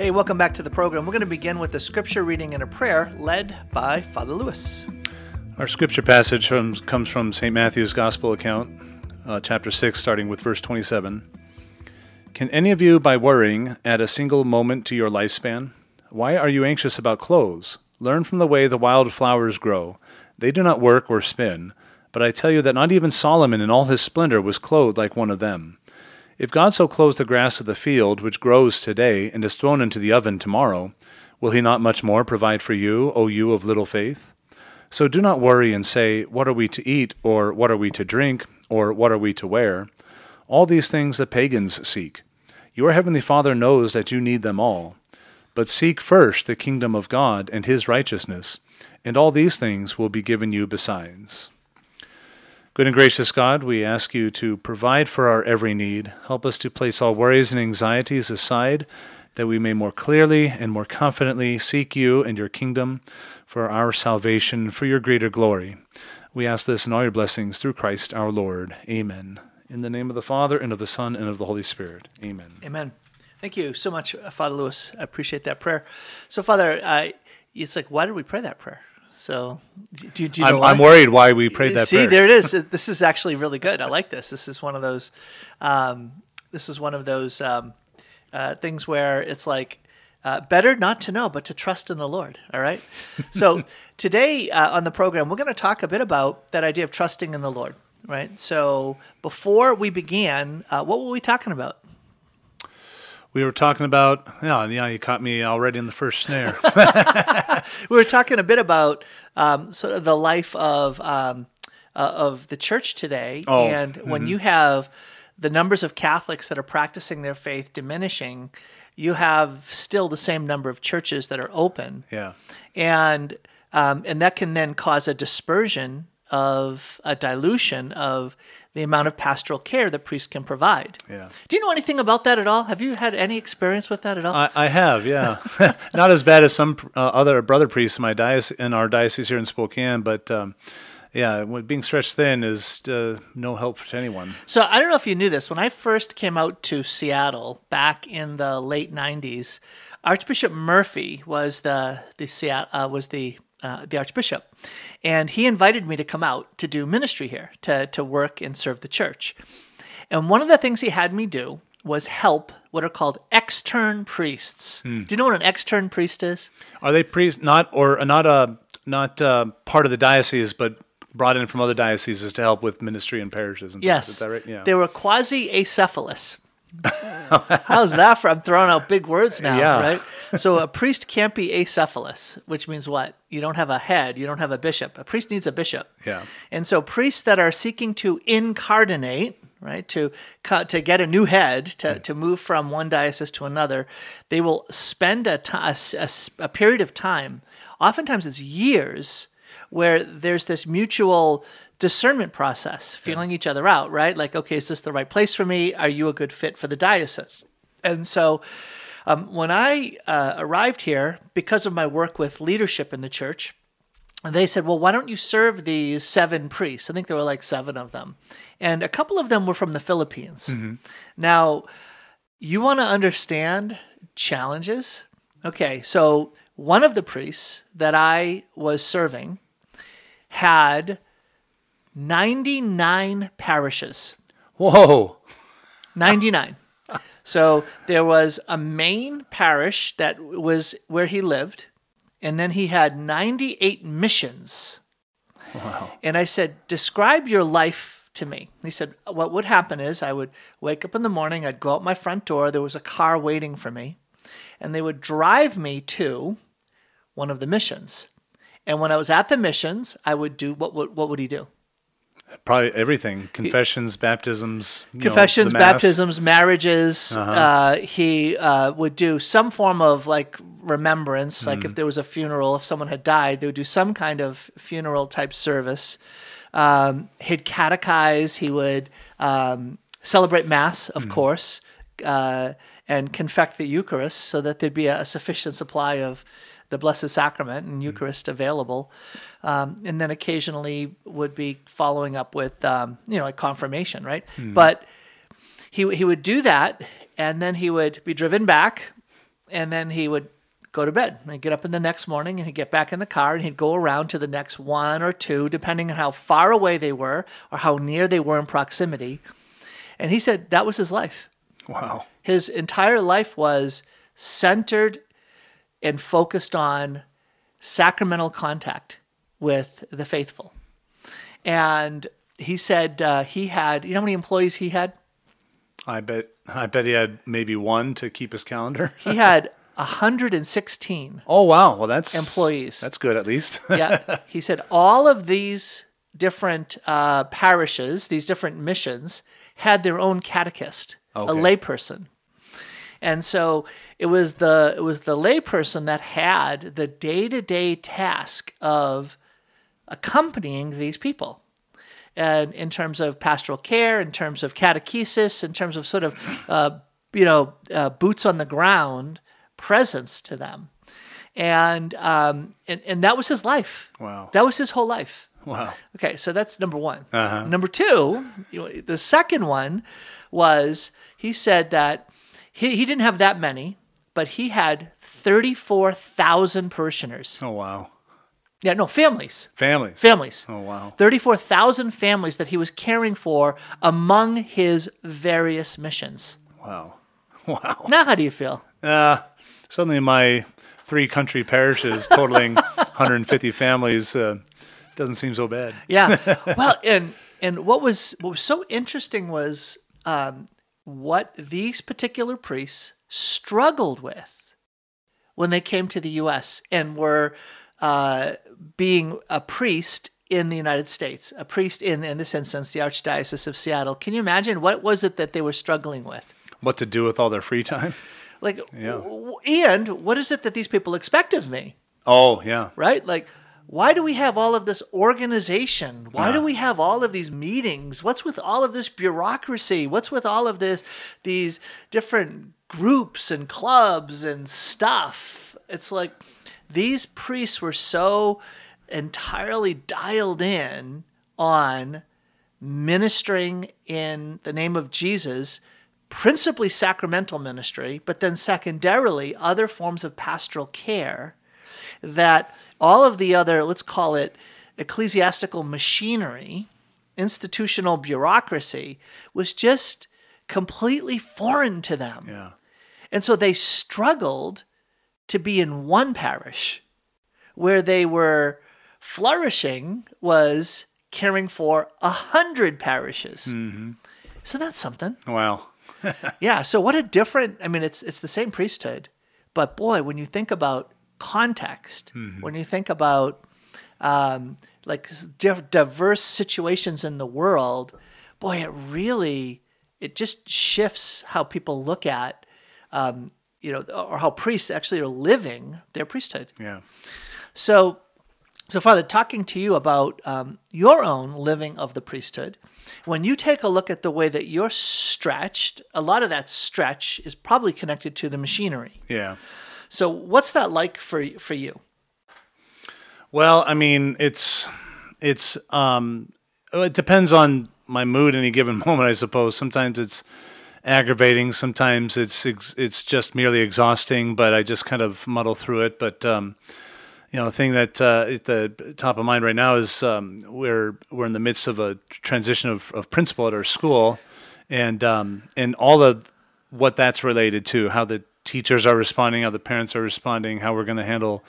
Hey, welcome back to the program. We're going to begin with a scripture reading and a prayer led by Father Lewis. Our scripture passage from, comes from St. Matthew's Gospel account, uh, chapter 6, starting with verse 27. Can any of you, by worrying, add a single moment to your lifespan? Why are you anxious about clothes? Learn from the way the wild flowers grow. They do not work or spin, but I tell you that not even Solomon in all his splendor was clothed like one of them. If God so clothes the grass of the field, which grows today and is thrown into the oven tomorrow, will he not much more provide for you, O you of little faith? So do not worry and say, What are we to eat, or what are we to drink, or what are we to wear? All these things the pagans seek. Your heavenly Father knows that you need them all. But seek first the kingdom of God and his righteousness, and all these things will be given you besides. Good and gracious God, we ask you to provide for our every need. Help us to place all worries and anxieties aside, that we may more clearly and more confidently seek you and your kingdom for our salvation, for your greater glory. We ask this in all your blessings through Christ our Lord. Amen. In the name of the Father, and of the Son, and of the Holy Spirit. Amen. Amen. Thank you so much, Father Lewis. I appreciate that prayer. So, Father, uh, it's like, why did we pray that prayer? So, do, do you know I'm, I'm, worried why we prayed that. See, prayer. there it is. This is actually really good. I like this. This is one of those. Um, this is one of those um, uh, things where it's like uh, better not to know, but to trust in the Lord. All right. so today uh, on the program, we're going to talk a bit about that idea of trusting in the Lord. Right. So before we began, uh, what were we talking about? We were talking about yeah yeah you caught me already in the first snare. We were talking a bit about um, sort of the life of um, uh, of the church today. Oh, and mm-hmm. when you have the numbers of catholics that are practicing their faith diminishing you have still the same number of churches that are open. Yeah. And um, and that can then cause a dispersion of a dilution of the amount of pastoral care that priests can provide. Yeah. Do you know anything about that at all? Have you had any experience with that at all? I, I have, yeah. Not as bad as some uh, other brother priests in my diocese, in our diocese here in Spokane, but um, yeah, being stretched thin is uh, no help to anyone. So I don't know if you knew this. When I first came out to Seattle back in the late '90s, Archbishop Murphy was the the Seattle uh, was the uh, the Archbishop, and he invited me to come out to do ministry here, to to work and serve the church. And one of the things he had me do was help what are called extern priests. Hmm. Do you know what an extern priest is? Are they priests not or not a not uh, part of the diocese, but brought in from other dioceses to help with ministry and parishes? And yes, is that right? Yeah, they were quasi acephalous. How's that for? I'm throwing out big words now, yeah. right? So a priest can't be acephalous, which means what? You don't have a head, you don't have a bishop. A priest needs a bishop. Yeah. And so priests that are seeking to incardinate, right, to to get a new head, to, hmm. to move from one diocese to another, they will spend a, t- a, a, a period of time, oftentimes it's years, where there's this mutual discernment process, feeling yeah. each other out, right? Like, okay, is this the right place for me? Are you a good fit for the diocese? And so um, when I uh, arrived here, because of my work with leadership in the church, they said, well, why don't you serve these seven priests? I think there were like seven of them. And a couple of them were from the Philippines. Mm-hmm. Now, you want to understand challenges? Okay, so one of the priests that I was serving had 99 parishes. Whoa. 99. so there was a main parish that was where he lived, and then he had 98 missions. Wow. And I said, Describe your life to me. He said, What would happen is I would wake up in the morning, I'd go out my front door, there was a car waiting for me, and they would drive me to one of the missions. And when I was at the missions, I would do what what, what would he do? Probably everything: confessions, baptisms, confessions, know, baptisms, marriages. Uh-huh. Uh, he uh, would do some form of like remembrance, like mm. if there was a funeral, if someone had died, they would do some kind of funeral type service. Um, he'd catechize. He would um, celebrate mass, of mm. course, uh, and confect the Eucharist, so that there'd be a, a sufficient supply of the Blessed Sacrament and mm. Eucharist available, um, and then occasionally would be following up with um, you know like confirmation, right? Mm. But he he would do that, and then he would be driven back, and then he would go to bed. And get up in the next morning and he'd get back in the car and he'd go around to the next one or two, depending on how far away they were or how near they were in proximity. And he said that was his life. Wow. His entire life was centered and focused on sacramental contact with the faithful. And he said uh, he had, you know how many employees he had? I bet I bet he had maybe one to keep his calendar. He had 116 oh wow. Well that's employees. That's good at least. yeah. He said all of these different uh, parishes, these different missions, had their own catechist, a layperson. And so it was the it was the layperson that had the day-to-day task of accompanying these people. And in terms of pastoral care, in terms of catechesis, in terms of sort of, uh, you know, uh, boots on the ground presence to them. And, um, and, and that was his life. Wow. That was his whole life. Wow. Okay, so that's number one. Uh-huh. Number two, the second one was he said that he, he didn't have that many, but he had 34,000 parishioners. Oh wow. Yeah, no, families. Families. Families. Oh wow. 34,000 families that he was caring for among his various missions. Wow. Wow. Now, how do you feel? Uh, suddenly my three country parishes totaling 150 families uh, doesn't seem so bad. Yeah. well, and and what was what was so interesting was um, what these particular priests struggled with when they came to the U.S. and were uh, being a priest in the United States, a priest in in this instance the Archdiocese of Seattle. Can you imagine what was it that they were struggling with? What to do with all their free time? Like, Yeah. w- and what is it that these people expect of me? Oh yeah. right? Like, why do we have all of this organization? Why do we have all of these meetings? What's with all of this bureaucracy? What's with all of this these different groups and clubs and stuff? It's like these priests were so entirely dialed in on ministering in the name of Jesus, principally sacramental ministry, but then secondarily other forms of pastoral care that all of the other, let's call it ecclesiastical machinery, institutional bureaucracy, was just completely foreign to them. Yeah. And so they struggled to be in one parish where they were flourishing was caring for a hundred parishes. Mm-hmm. So that's something. Wow. Yeah. So what a different. I mean, it's it's the same priesthood, but boy, when you think about context, when you think about um, like di- diverse situations in the world, boy, it really it just shifts how people look at, um, you know, or how priests actually are living their priesthood. Yeah. So, so Father, talking to you about um, your own living of the priesthood, when you take a look at the way that you're stretched, a lot of that stretch is probably connected to the machinery. Yeah. So, what's that like for for you? Well, I mean, it's it's um it depends on my mood any given moment, I suppose. Sometimes it's aggravating, sometimes it's it's just merely exhausting, but I just kind of muddle through it, but um you know, the thing that uh, at the top of mind right now is um, we're we're in the midst of a transition of, of principal at our school, and um, and all of what that's related to, how the teachers are responding, how the parents are responding, how we're going to handle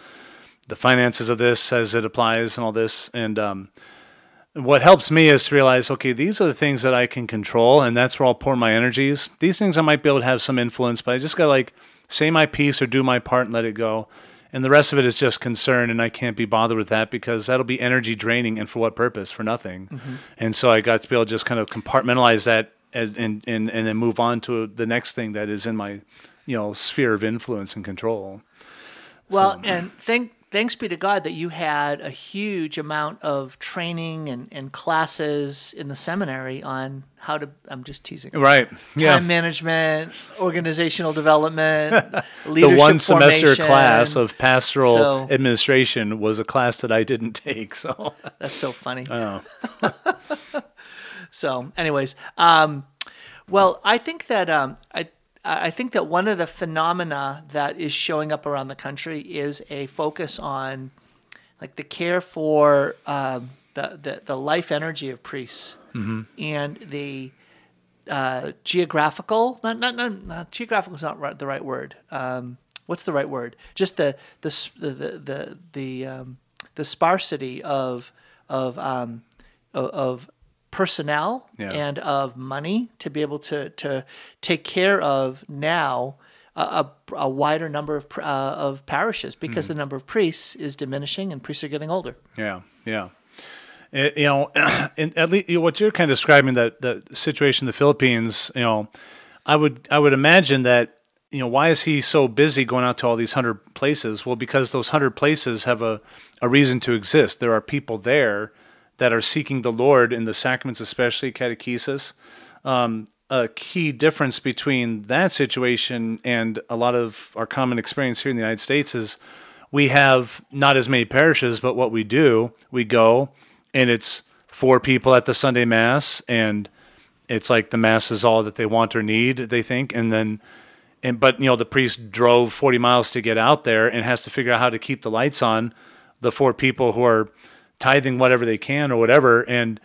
the finances of this as it applies and all this. And um, what helps me is to realize, okay, these are the things that I can control, and that's where I'll pour my energies. These things I might be able to have some influence, but I just got to like say my piece or do my part and let it go. And the rest of it is just concern, and I can't be bothered with that because that'll be energy draining, and for what purpose? For nothing. And so I got to be able to just kind of compartmentalize that as and, and and then move on to the next thing that is in my, you know, sphere of influence and control. Well, and thank thanks be to God that you had a huge amount of training and, and classes in the seminary on how to. I'm just teasing. Right. Yeah. Time management, organizational development, the leadership one semester formation. class of pastoral So- administration was a class that I didn't take. So, That's so funny. oh, So, anyways, um, well, I think that um, I I think that one of the phenomena that is showing up around the country is a focus on like the care for um, the, the the life energy of priests and the uh, geographical not not, not, not geographical is not right, the right word. Um, what's the right word? Just the the the the the, the, um, the sparsity of of um, of, of personnel Yeah. and of money to be able to to take care of now a, a, wider number of uh, of parishes because the number of priests is diminishing and priests are getting older. Yeah, yeah. It- you know, in, at least what you're kind of describing that the situation in the Philippines. You know, I would I would imagine that you know why is he so busy going out to all these hundred places? Well, because those hundred places have a a reason to exist. There are people there that are seeking the Lord in the sacraments, especially catechesis. Um, a key difference between that situation and a lot of our common experience here in the United States is we have not as many parishes, but what we do, we go and it's four people at the Sunday Mass, and it's like the Mass is all that they want or need, they think. And then, and but you know, the priest drove 40 miles to get out there and has to figure out how to keep the lights on the four people who are tithing whatever they can or whatever. And,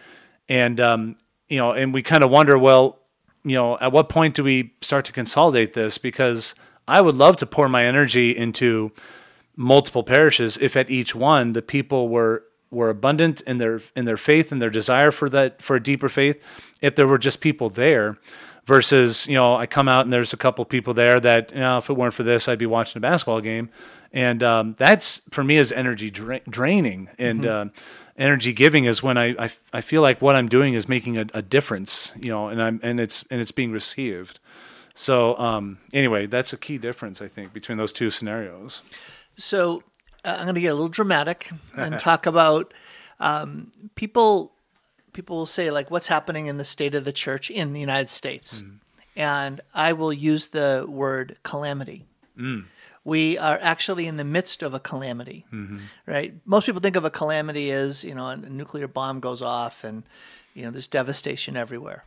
and, um, you know, and we kind of wonder, well, you know, at what point do we start to consolidate this? Because I would love to pour my energy into multiple parishes if at each one the people were were abundant in their in their faith and their desire for that for a deeper faith if there were just people there versus you know I come out and there's a couple people there that you know if it weren't for this I'd be watching a basketball game and um, that's for me is energy dra- draining and uh, energy giving is when I, I I feel like what I'm doing is making a, a difference you know and I'm and it's and it's being received so um, anyway that's a key difference I think between those two scenarios So uh, I'm going to get a little dramatic and talk about um, people. People will say like, "What's happening in the state of the church in the United States?" And I will use the word calamity. We are actually in the midst of a calamity, right? Most people think of a calamity as you know a nuclear bomb goes off and you know there's devastation everywhere.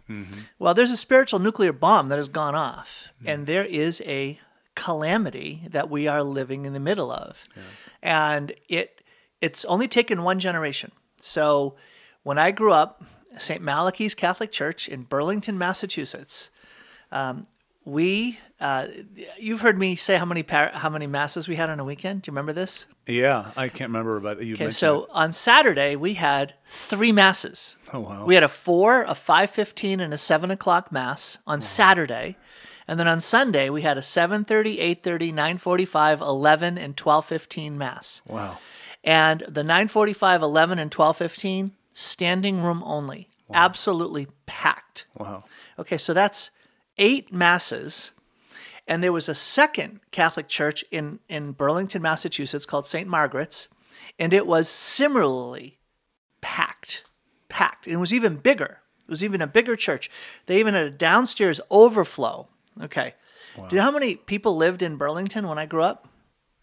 Well, there's a spiritual nuclear bomb that has gone off, and there is a calamity that we are living in the middle of, and it it's only taken one generation. So when I grew up, St. Malachy's Catholic Church in Burlington, Massachusetts, um, we uh, you've heard me say how many par- how many masses we had on a weekend. Do you remember this? yeah I can't remember but you Okay, so it. on Saturday we had three masses. oh wow We had a four, a five fifteen, and a seven o'clock mass on Saturday, and then on Sunday we had a 7.30, 8.30, 9.45, 11, and twelve fifteen mass. wow And the 9.45, 11, and twelve fifteen standing room only, absolutely packed. wow Okay, so that's eight masses. And there was a second Catholic church in, in Burlington, Massachusetts called St. Margaret's, and it was similarly packed. Packed. And it was even bigger. It was even a bigger church. They even had a downstairs overflow. Okay. Do you know how many people lived in Burlington when I grew up?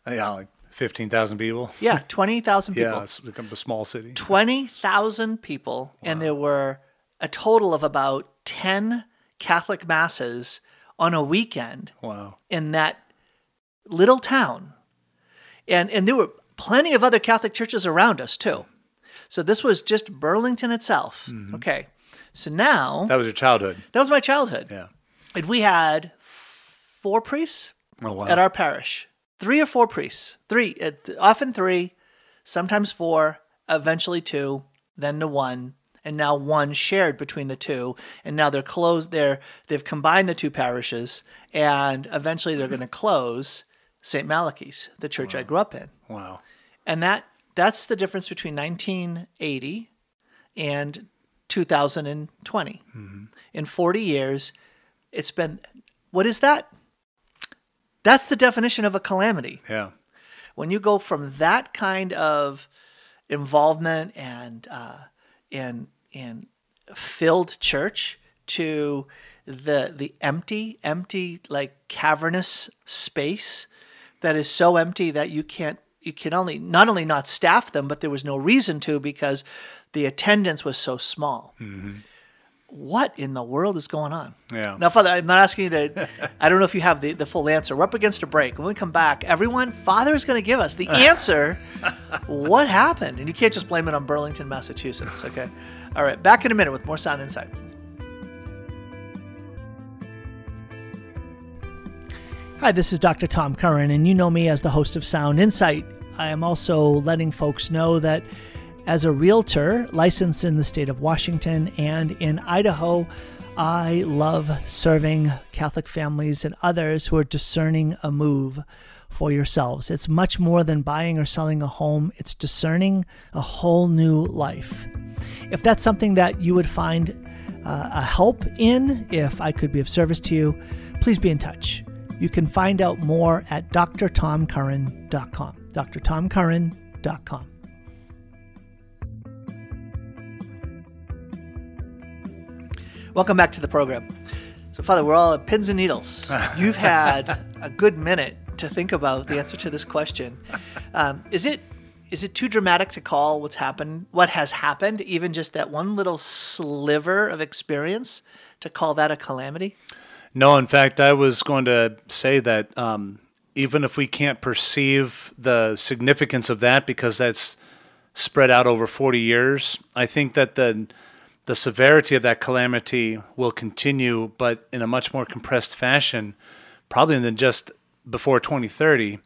yeah like 15,000 people Yeah, 20,000 people. yeah it's become a small city 20,000 people, and there were a total of about 10 Catholic masses on a weekend wow in that little town. And, and there were plenty of other Catholic churches around us, too. So this was just Burlington itself. Okay. So now, that was your childhood that was my childhood. yeah And we had four priests oh wow at our parish. Three or four priests. Three, uh, often three, sometimes four, eventually two, then to one, and now one shared between the two. And now they're closed. They're they've combined the two parishes, and eventually they're going to close St. Malachy's, the church I grew up in. wow And that that's the difference between 1980 and 2020. In 40 years, it's been what is that? That's the definition of a calamity. yeah When you go from that kind of involvement and uh, and and filled church to the the empty, empty like cavernous space that is so empty that you can't you can only not only not staff them, but there was no reason to because the attendance was so small. Mm-hmm. what in the world is going on? Yeah. Now, Father, I'm not asking you to, I don't know if you have the, the full answer. We're up against a break. When we come back, everyone, Father is going to give us the answer. what happened? And you can't just blame it on Burlington, Massachusetts. Okay. All right. Back in a minute with more Sound Insight. Hi, this is Dr. Tom Curran, and you know me as the host of Sound Insight. I am also letting folks know that as a realtor licensed in the state of Washington and in Idaho, I love serving Catholic families and others who are discerning a move for yourselves. It's much more than buying or selling a home, it's discerning a whole new life. If that's something that you would find uh, a help in, if I could be of service to you, please be in touch. You can find out more at drtomcurran.com. drtomcurran.com. Welcome back to the program. So, Father, we're all at pins and needles. You've had a good minute to think about the answer to this question. Um, is it is it too dramatic to call what's happened, what has happened, even just that one little sliver of experience, to call that a calamity? No, in fact, I was going to say that um, even if we can't perceive the significance of that because that's spread out over 40 years, I think that the the severity of that calamity will continue, but in a much more compressed fashion, probably than just before 2030.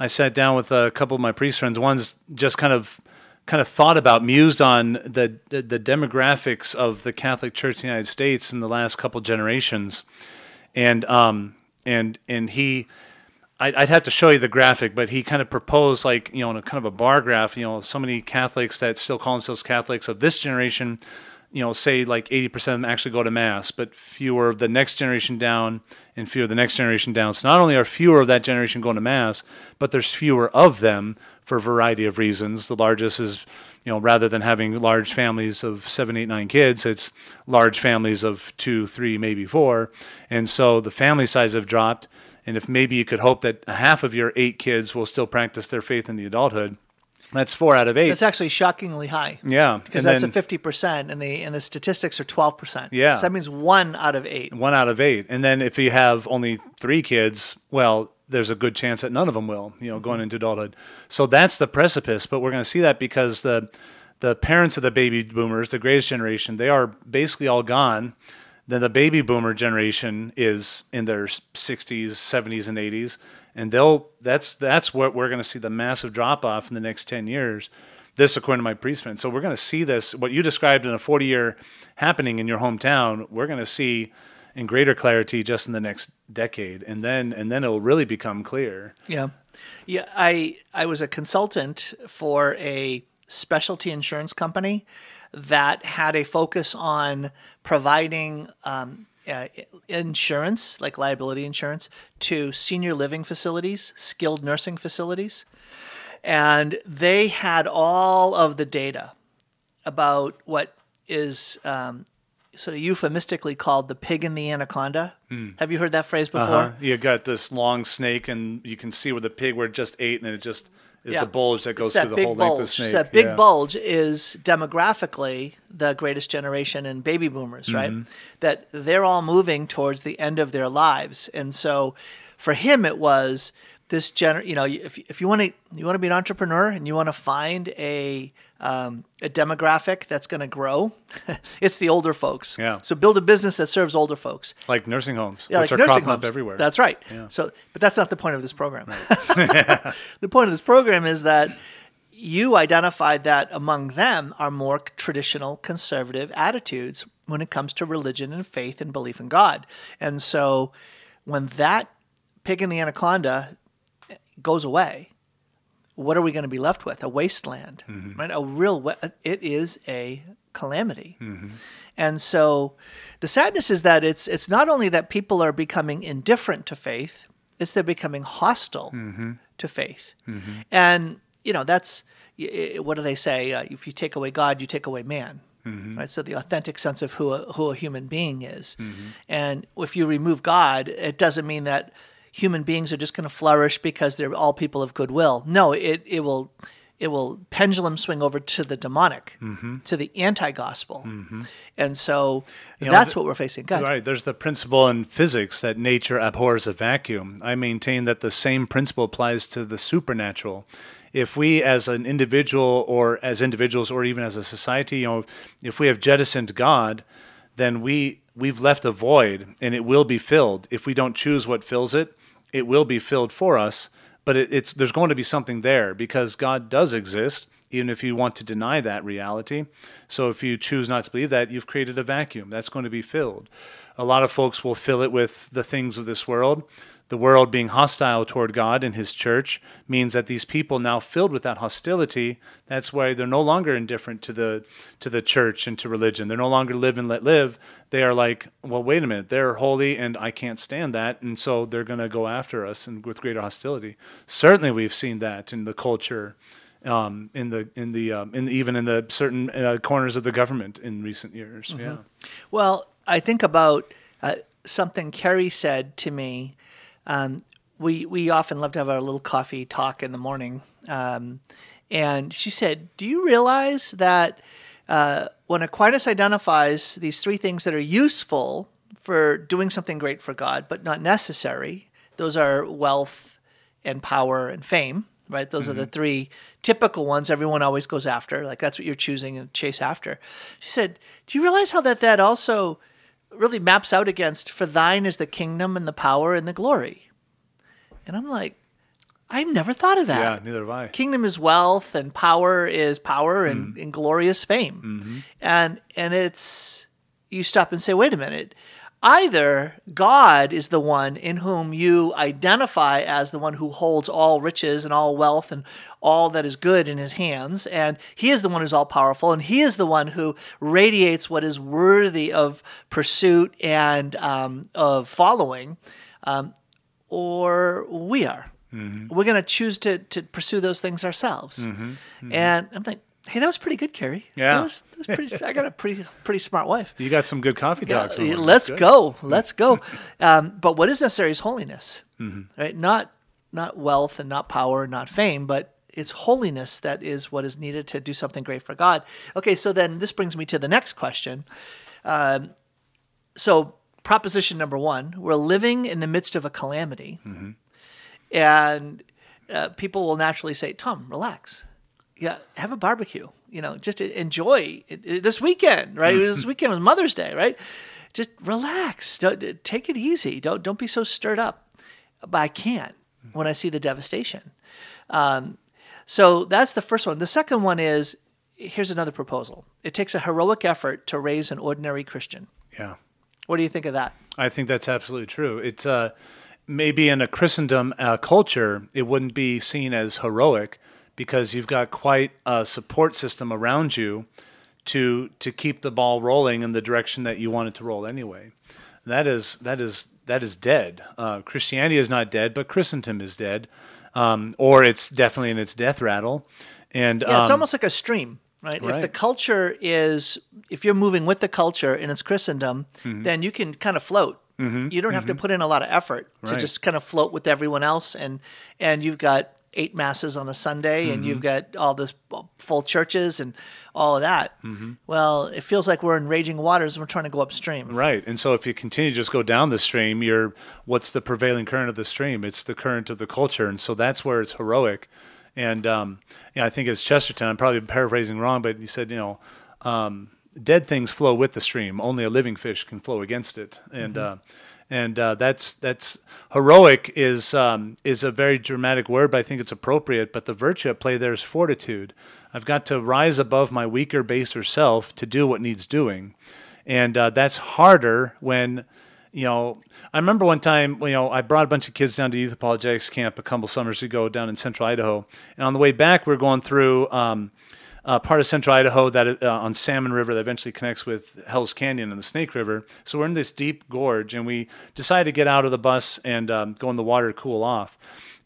I sat down with a couple of my priest friends. One's just kind of kind of thought about, mused on the, the, the demographics of the Catholic Church in the United States in the last couple generations, and um and and he. I'd have to show you the graphic, but he kind of proposed, like, you know, in a kind of a bar graph, you know, so many Catholics that still call themselves Catholics of this generation you know, say like 80% of them actually go to mass, but fewer of the next generation down and fewer of the next generation down. So not only are fewer of that generation going to mass, but there's fewer of them for a variety of reasons. The largest is, you know, rather than having large families of seven, eight, nine kids, it's large families of two, three, maybe four. And so the family size have dropped. And if maybe you could hope that half of your eight kids will still practice their faith in the adulthood, that's four out of eight. That's actually shockingly high. Yeah, because that's then, a fifty percent, and the and the statistics are twelve percent. Yeah, so that means one out of eight. One out of eight, and then if you have only three kids, well, there's a good chance that none of them will. You know, mm-hmm. going into adulthood. So that's the precipice. But we're going to see that because the the parents of the baby boomers, the greatest generation, they are basically all gone. Then the baby boomer generation is in their 60s, 70s, and 80s and they'll that's that's what we're going to see the massive drop off in the next 10 years this according to my priest friend so we're going to see this what you described in a 40 year happening in your hometown we're going to see in greater clarity just in the next decade. And then and then it'll really become clear. Yeah. Yeah i i was a consultant for a specialty insurance company that had a focus on providing um, uh, insurance, like liability insurance, to senior living facilities, skilled nursing facilities. And they had all of the data about what is um, sort of euphemistically called the pig and the anaconda. Mm. Have you heard that phrase before? Uh-huh. You got this long snake, and you can see where the pig where it just ate, and it just is yeah. the bulge that goes through the whole bulge. length of the snake. that big yeah. bulge is demographically the greatest generation in baby boomers, mm-hmm. right? That they're all moving towards the end of their lives, and so for him it was this gener. You know, if if you want to you want to be an entrepreneur and you want to find a um, a demographic that's going to grow, it's the older folks. Yeah. So build a business that serves older folks, like nursing homes, yeah, which like are nursing cropping homes. up everywhere. That's right. Yeah. So, but that's not the point of this program. Right. the point of this program is that you identified that among them are more traditional conservative attitudes when it comes to religion and faith and belief in God. And so, when that pig in the anaconda goes away, what are we going to be left with? A wasteland, mm-hmm. right? A real, it is a calamity. Mm-hmm. And so the sadness is that it's, it's not only that people are becoming indifferent to faith, it's they're becoming hostile mm-hmm. to faith. Mm-hmm. And, you know, that's, what do they say? Uh, if you take away God, you take away man. Mm-hmm. Right, so the authentic sense of who a, who a human being is, mm-hmm. and if you remove God, it doesn't mean that human beings are just going to flourish because they're all people of goodwill. No, it, it will it will pendulum swing over to the demonic, Mm-hmm. to the anti-gospel, and so that's know, th- what we're facing. God, Right. There's the principle in physics that nature abhors a vacuum. I maintain that the same principle applies to the supernatural. If we, as an individual, or as individuals, or even as a society, you know, if we have jettisoned God, then we we've left a void, and it will be filled. If we don't choose what fills it, it will be filled for us. But it, it's there's going to be something there because God does exist even if you want to deny that reality. So if you choose not to believe that, you've created a vacuum that's going to be filled. A lot of folks will fill it with the things of this world. The world being hostile toward God and His church means that these people now filled with that hostility. That's why they're no longer indifferent to the to the church and to religion. They're no longer live and let live. They are like, well, wait a minute, they're holy and I can't stand that, and so they're going to go after us and with greater hostility. Certainly, we've seen that in the culture um, in the in the um, in even in the certain uh, corners of the government in recent years. Yeah, Well, I think about uh, something Carrie said to me. Um, we we often love to have our little coffee talk in the morning, um, and she said, "Do you realize that uh, when Aquinas identifies these three things that are useful for doing something great for God, but not necessary, those are wealth and power and fame." Right, those are the three typical ones everyone always goes after. Like that's what you're choosing and chase after. She said, "Do you realize how that that also really maps out against for thine is the kingdom and the power and the glory. And I'm like, I've never thought of that. yeah. Neither have I. Kingdom is wealth and power is power and, mm-hmm. and glorious fame. Mm-hmm. And and it's you stop and say, wait a minute. Either God is the one in whom you identify as the one who holds all riches and all wealth and all that is good in his hands, and he is the one who's all powerful, and he is the one who radiates what is worthy of pursuit and um, of following, um, or we are. We're going to choose to, to pursue those things ourselves. And I'm like, hey, that was pretty good, Carrie. Yeah. That was, that was pretty, I got a pretty pretty smart wife. You got some good coffee talks. Yeah, in the morning. let's go. Let's go. Um, but what is necessary is holiness, Mm-hmm. right? Not not wealth and not power, and not fame, but it's holiness that is what is needed to do something great for God. Okay, so then this brings me to the next question. Um, so proposition number one: we're living in the midst of a calamity, Mm-hmm. and uh, people will naturally say, "Tom, relax." Yeah, have a barbecue. You know, just enjoy it, it- this weekend, right? this weekend was Mother's Day, right? Just relax. Don't, take it easy. Don't don't be so stirred up. But I can't when I see the devastation. Um, so that's the first one. The second one is here's another proposal. It takes a heroic effort to raise an ordinary Christian. Yeah. What do you think of that? I think that's absolutely true. It's uh, maybe in a Christendom uh, culture, it wouldn't be seen as heroic because you've got quite a support system around you to to keep the ball rolling in the direction that you want it to roll anyway. That is that is that is dead. Uh, Christianity is not dead, but Christendom is dead, um, or it's definitely in its death rattle. And Yeah, it's um, almost like a stream, right? If the culture is, if you're moving with the culture in its Christendom, Mm-hmm. then you can kind of float. You don't have to put in a lot of effort to just kind of float with everyone else, and and you've got eight masses on a Sunday, and Mm-hmm. you've got all this full churches and all of that. Mm-hmm. Well, it feels like we're in raging waters and we're trying to go upstream. Right. And so if you continue to just go down the stream, you're what's the prevailing current of the stream? It's the current of the culture. And so that's where it's heroic. And um, yeah, I think it's Chesterton. I'm probably paraphrasing wrong, but he said, you know, um, dead things flow with the stream. Only a living fish can flow against it. And uh, and uh, that's that's heroic is um, is a very dramatic word, but I think it's appropriate. But the virtue at play there is fortitude. I've got to rise above my weaker, baser self to do what needs doing, and uh, that's harder when. You know, I remember one time, you know, I brought a bunch of kids down to youth apologetics camp a couple summers ago down in central Idaho. And on the way back, we are going through um, uh, part of central Idaho that uh, on Salmon River that eventually connects with Hell's Canyon and the Snake River. So we're in this deep gorge, and we decided to get out of the bus and um, go in the water to cool off.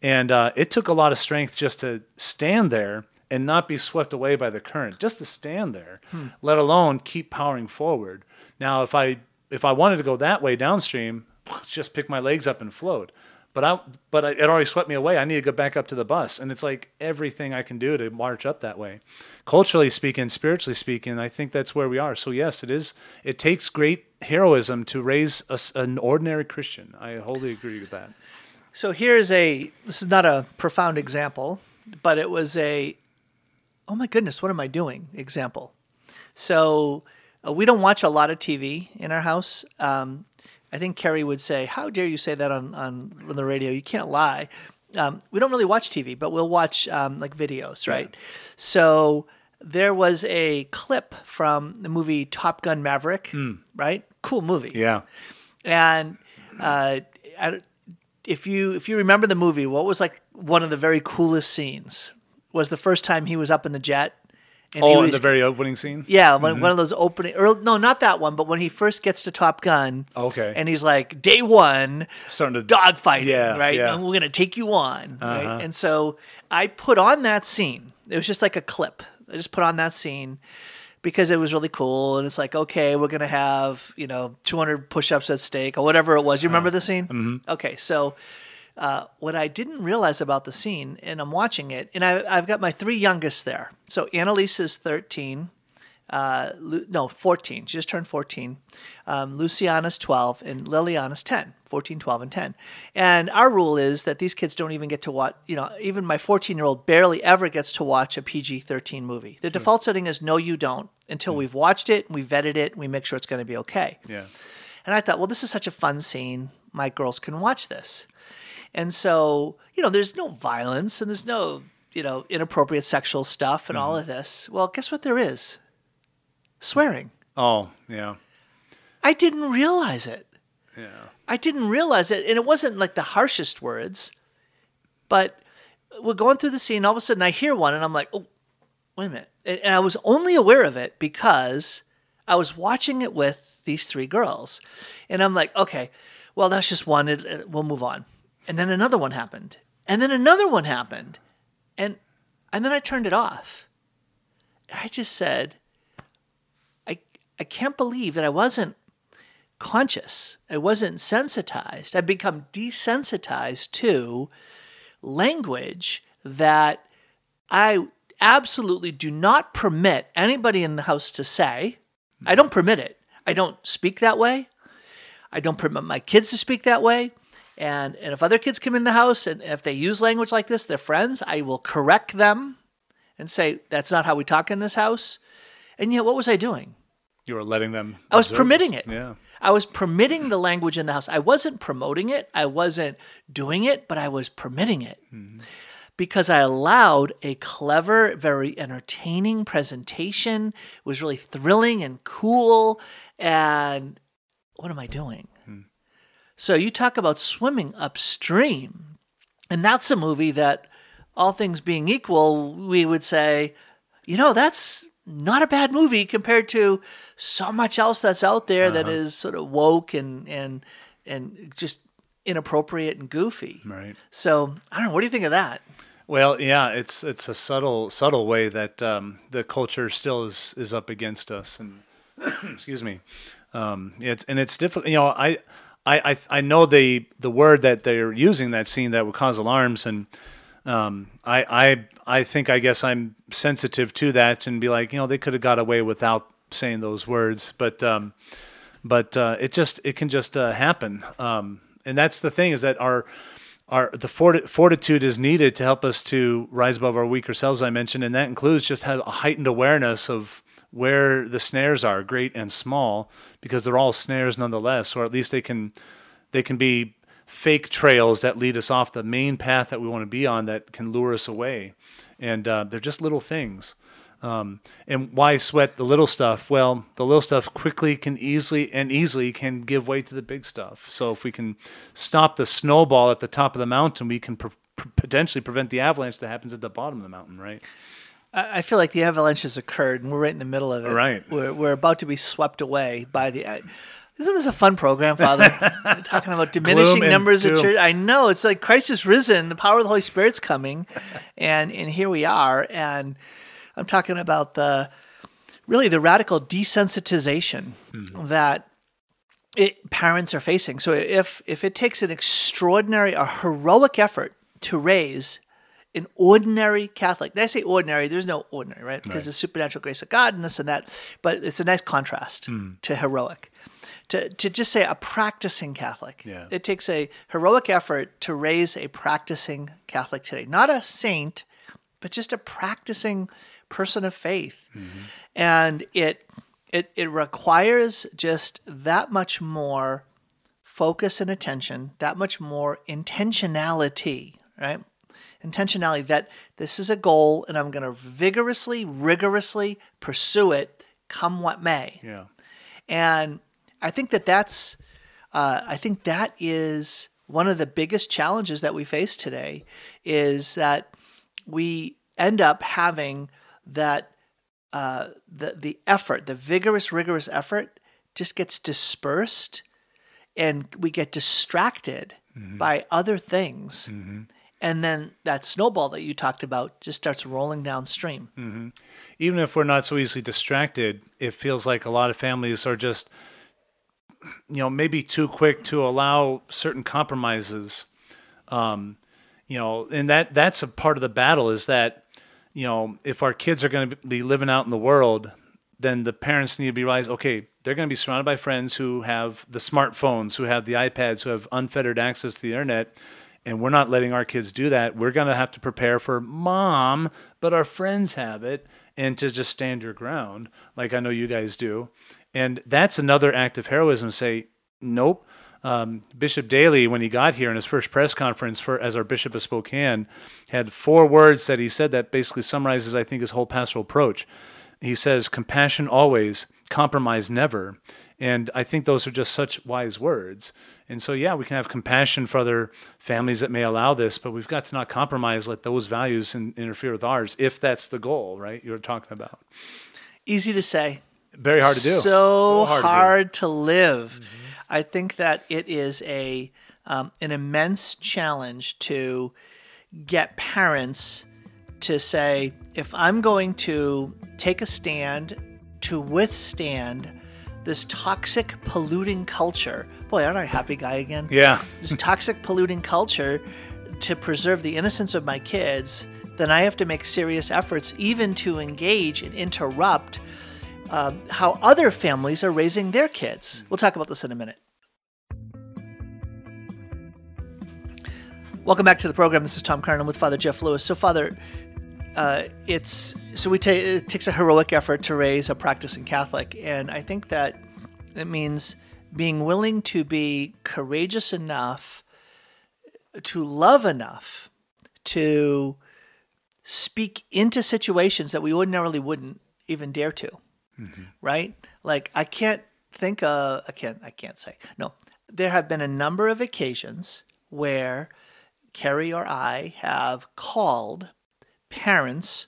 And uh, it took a lot of strength just to stand there and not be swept away by the current, just to stand there, let alone keep powering forward. Now, if I if I wanted to go that way downstream, just pick my legs up and float. But I but I, it already swept me away. I need to go back up to the bus, and it's like everything I can do to march up that way. Culturally speaking, spiritually speaking, I think that's where we are. So yes, it is. It takes great heroism to raise a an ordinary Christian. I wholly agree with that. So here's a this is not a profound example, but it was a oh my goodness, what am I doing example. So uh, we don't watch a lot of TV in our house. Um, I think Kerry would say, "How dare you say that on on, on the radio? You can't lie." Um, we don't really watch TV, but we'll watch um, like videos, right? So there was a clip from the movie Top Gun Maverick, right? Cool movie. Yeah. And uh, if you if you remember the movie, what was like one of the very coolest scenes was the first time he was up in the jet. And Oh, in the very opening scene. yeah, one, one of those opening, or no, not that one, but when he first gets to Top Gun, Okay. and he's like, day one, Starting to dogfighting, Yeah, right? yeah. And we're gonna take you on, Uh-huh. right? And so I put on that scene. It was just like a clip. I just put on that scene because it was really cool, and it's like, okay, we're gonna have you know 200 push-ups at stake or whatever it was. You remember the scene? Mm-hmm. Okay, so. Uh, what I didn't realize about the scene, and I'm watching it, and I, I've got my three youngest there. So Annalise is 13, uh, Lu- no, 14. She just turned 14. Um, Luciana's 12, and Liliana's 10. 14, 12, and 10. And our rule is that these kids don't even get to watch, you know, even my 14 year old barely ever gets to watch a PG 13 movie. The default setting is no, you don't, until we've watched it, we vetted it, we make sure it's going to be okay. Yeah. And I thought, well, this is such a fun scene. My girls can watch this. And so, you know, there's no violence and there's no, you know, inappropriate sexual stuff and all mm-hmm. of this. Well, guess what there is? Swearing. Oh, yeah. I didn't realize it. Yeah. I didn't realize it. And it wasn't like the harshest words, but we're going through the scene. All of a sudden, I hear one and I'm like, oh, wait a minute. And and I was only aware of it because I was watching it with these three girls. And I'm like, okay, well, that's just one. It, it- we'll move on. And then another one happened. And then another one happened. And, and then I turned it off. I just said, I, I can't believe that I wasn't conscious. I wasn't sensitized. I've become desensitized to language that I absolutely do not permit anybody in the house to say. I don't permit it. I don't speak that way. I don't permit my kids to speak that way. And, and if other kids come in the house and if they use language like this, they're friends, I will correct them and say, that's not how we talk in this house. And yet, what was I doing? You were letting them. I was permitting this. it. Yeah. I was permitting the language in the house. I wasn't promoting it. I wasn't doing it, but I was permitting it mm-hmm. because I allowed a clever, very entertaining presentation. It was really thrilling and cool. And what am I doing? So you talk about swimming upstream. And that's a movie that, all things being equal, we would say, you know, that's not a bad movie compared to so much else that's out there that is sort of woke and and and just inappropriate and goofy. Right. So I don't know. What do you think of that? Well, yeah, it's it's a subtle subtle way that um, the culture still is is up against us, and excuse me, um, it's and it's difficult. You know, I. I, I I know the the word that they're using that scene that would cause alarms and um, I I I think I guess I'm sensitive to that and be like you know they could have got away without saying those words but um, but uh, it just it can just uh, happen. Um, and that's the thing is that our our the forti- fortitude is needed to help us to rise above our weaker selves I mentioned and that includes just have a heightened awareness of where the snares are great and small because they're all snares nonetheless or at least they can they can be fake trails that lead us off the main path that we want to be on that can lure us away and uh, they're just little things um, and why sweat the little stuff? Well, the little stuff quickly can easily and easily can give way to the big stuff. So if we can stop the snowball at the top of the mountain, we can potentially prevent the avalanche that happens at the bottom of the mountain, right? I feel like the avalanche has occurred, and we're right in the middle of it. Right. We're we're about to be swept away by the. Isn't this a fun program, Father? Talking about diminishing numbers of church. I know it's like Christ is risen. The power of the Holy Spirit's coming, and and here we are. And I'm talking about the really the radical desensitization Hmm. that it, parents are facing. So if if it takes an extraordinary, a heroic effort to raise an ordinary Catholic, and I say ordinary, there's no ordinary, right? Because Right. the supernatural grace of God and this and that, but it's a nice contrast hmm. to heroic. To, to just say a practicing Catholic. Yeah. It takes a heroic effort to raise a practicing Catholic today. Not a saint, but just a practicing person of faith. Mm-hmm. And it it it requires just that much more focus and attention, that much more intentionality, right? Intentionality that this is a goal and I'm going to vigorously, rigorously pursue it come what may. Yeah. And I think that that's, uh, I think that is one of the biggest challenges that we face today is that we end up having that uh, the the effort, the vigorous, rigorous effort, just gets dispersed, and we get distracted by other things, and then that snowball that you talked about just starts rolling downstream. even if we're not so easily distracted, it feels like a lot of families are just, you know, maybe too quick to allow certain compromises. Um, you know, and that that's a part of the battle is that, you know, if our kids are going to be living out in the world, then the parents need to be realize, okay, they're going to be surrounded by friends who have the smartphones, who have the iPads, who have unfettered access to the internet, and we're not letting our kids do that. We're going to have to prepare for mom, but our friends have it, and to just stand your ground, like I know you guys do. And that's another act of heroism. Say, nope. Um, Bishop Daly, when he got here in his first press conference for as our Bishop of Spokane, had four words that he said that basically summarizes, I think, his whole pastoral approach. He says, "Compassion always, compromise never," and I think those are just such wise words. And so, yeah, we can have compassion for other families that may allow this, but we've got to not compromise, let those values in, interfere with ours, if that's the goal, right? You're talking about Easy to say, very hard to do. So, hard hard, to to, live. I think that it is a um, an immense challenge to get parents to say, if I'm going to take a stand to withstand this toxic, polluting culture. Boy, aren't I a happy guy again? Yeah, this toxic polluting culture to preserve the innocence of my kids, then I have to make serious efforts even to engage and interrupt um, how other families are raising their kids. We'll talk about this in a minute. Welcome back to the program. This is Tom Curran with Father Jeff Lewis. So, Father, uh, it's so we take it takes a heroic effort to raise a practicing Catholic, and I think that it means being willing to be courageous enough to love enough to speak into situations that we ordinarily wouldn't even dare to right? Like i can't think of i can't i can't say. No. There have been a number of occasions where carrie or i have called parents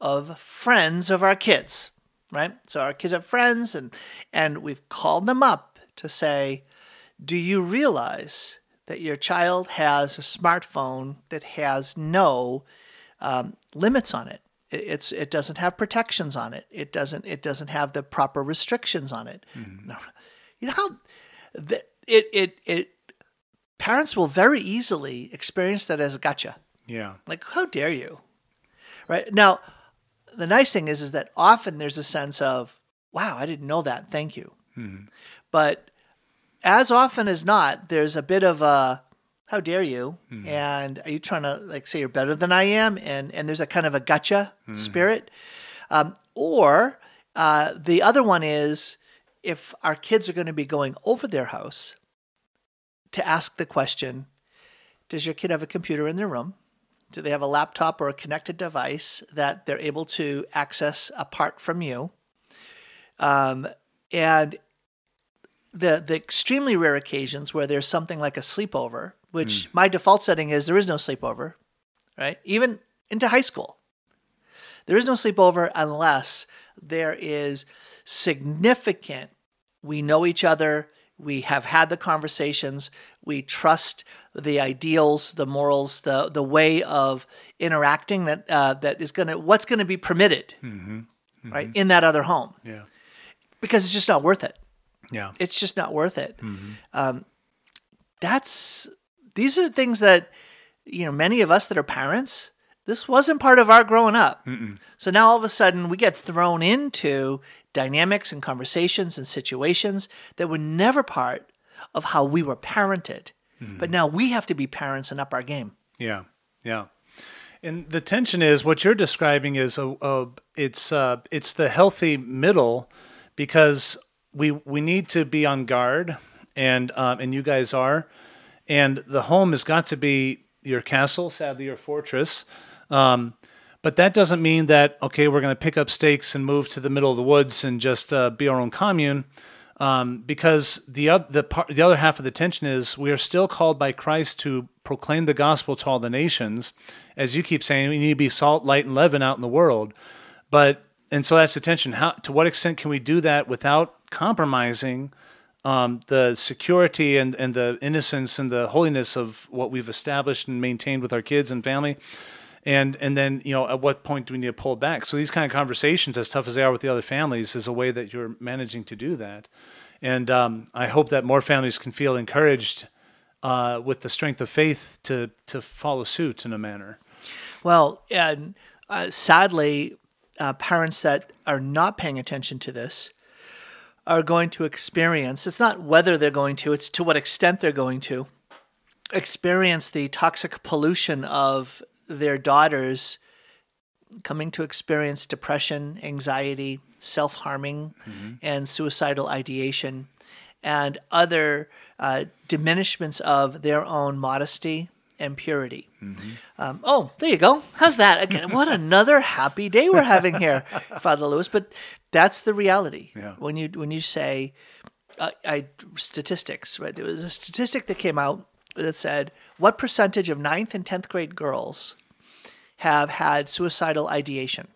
of friends of our kids right so our kids have friends and and we've called them up to say do you realize that your child has a smartphone that has no um, limits on it. It- It's it doesn't have protections on it. It doesn't it doesn't have the proper restrictions on it. No. You know how the, it it it parents will very easily experience that as a gotcha. yeah, Like how dare you? Right now, the nice thing is is that often there's a sense of wow, I didn't know that. Thank you. But as often as not, there's a bit of a how dare you? And are you trying to like say you're better than I am? And and there's a kind of a gotcha spirit. Um, or uh, the other one is if our kids are going to be going over their house to ask the question, does your kid have a computer in their room? Do they have a laptop or a connected device that they're able to access apart from you? Um, and the the extremely rare occasions where there's something like a sleepover, which my default setting is there is no sleepover, right? Even into high school, there is no sleepover unless there is significant. We know each other. We have had the conversations. We trust the ideals, the morals, the the way of interacting that uh, that is gonna what's gonna be permitted, right, in that other home yeah. because it's just not worth it. Yeah. It's just not worth it. Um, that's these are things that you know many of us that are parents. This wasn't part of our growing up. So now all of a sudden we get thrown into dynamics and conversations and situations that were never part of how we were parented. But now we have to be parents and up our game. Yeah, yeah. And the tension is what you're describing is a, a it's uh, it's the healthy middle because we we need to be on guard and um, and you guys are, and the home has got to be your castle, sadly your fortress. Um, but that doesn't mean that okay, we're going to pick up stakes and move to the middle of the woods and just uh, be our own commune. Um, because the oth- the part, the other half of the tension is we are still called by Christ to proclaim the gospel to all the nations, as you keep saying, we need to be salt, light, and leaven out in the world. But and so that's the tension. How to what extent can we do that without compromising um, the security and and the innocence and the holiness of what we've established and maintained with our kids and family? And and then you know at what point do we need to pull back? So these kind of conversations as tough as they are with the other families is a way that you're managing to do that. And um, i hope that more families can feel encouraged uh, with the strength of faith to to follow suit in a manner. Well, and uh, sadly, uh, parents that are not paying attention to this are going to experience it's not whether they're going to, it's to what extent they're going to experience the toxic pollution of their daughters coming to experience depression, anxiety, self harming, and suicidal ideation, and other uh, diminishments of their own modesty and purity. Um, oh, there you go. How's that? Again, what another happy day we're having here, Father Lewis. But that's the reality. Yeah. When you when you say, uh, I statistics right? There was a statistic that came out that said what percentage of ninth and tenth grade girls have had suicidal ideation.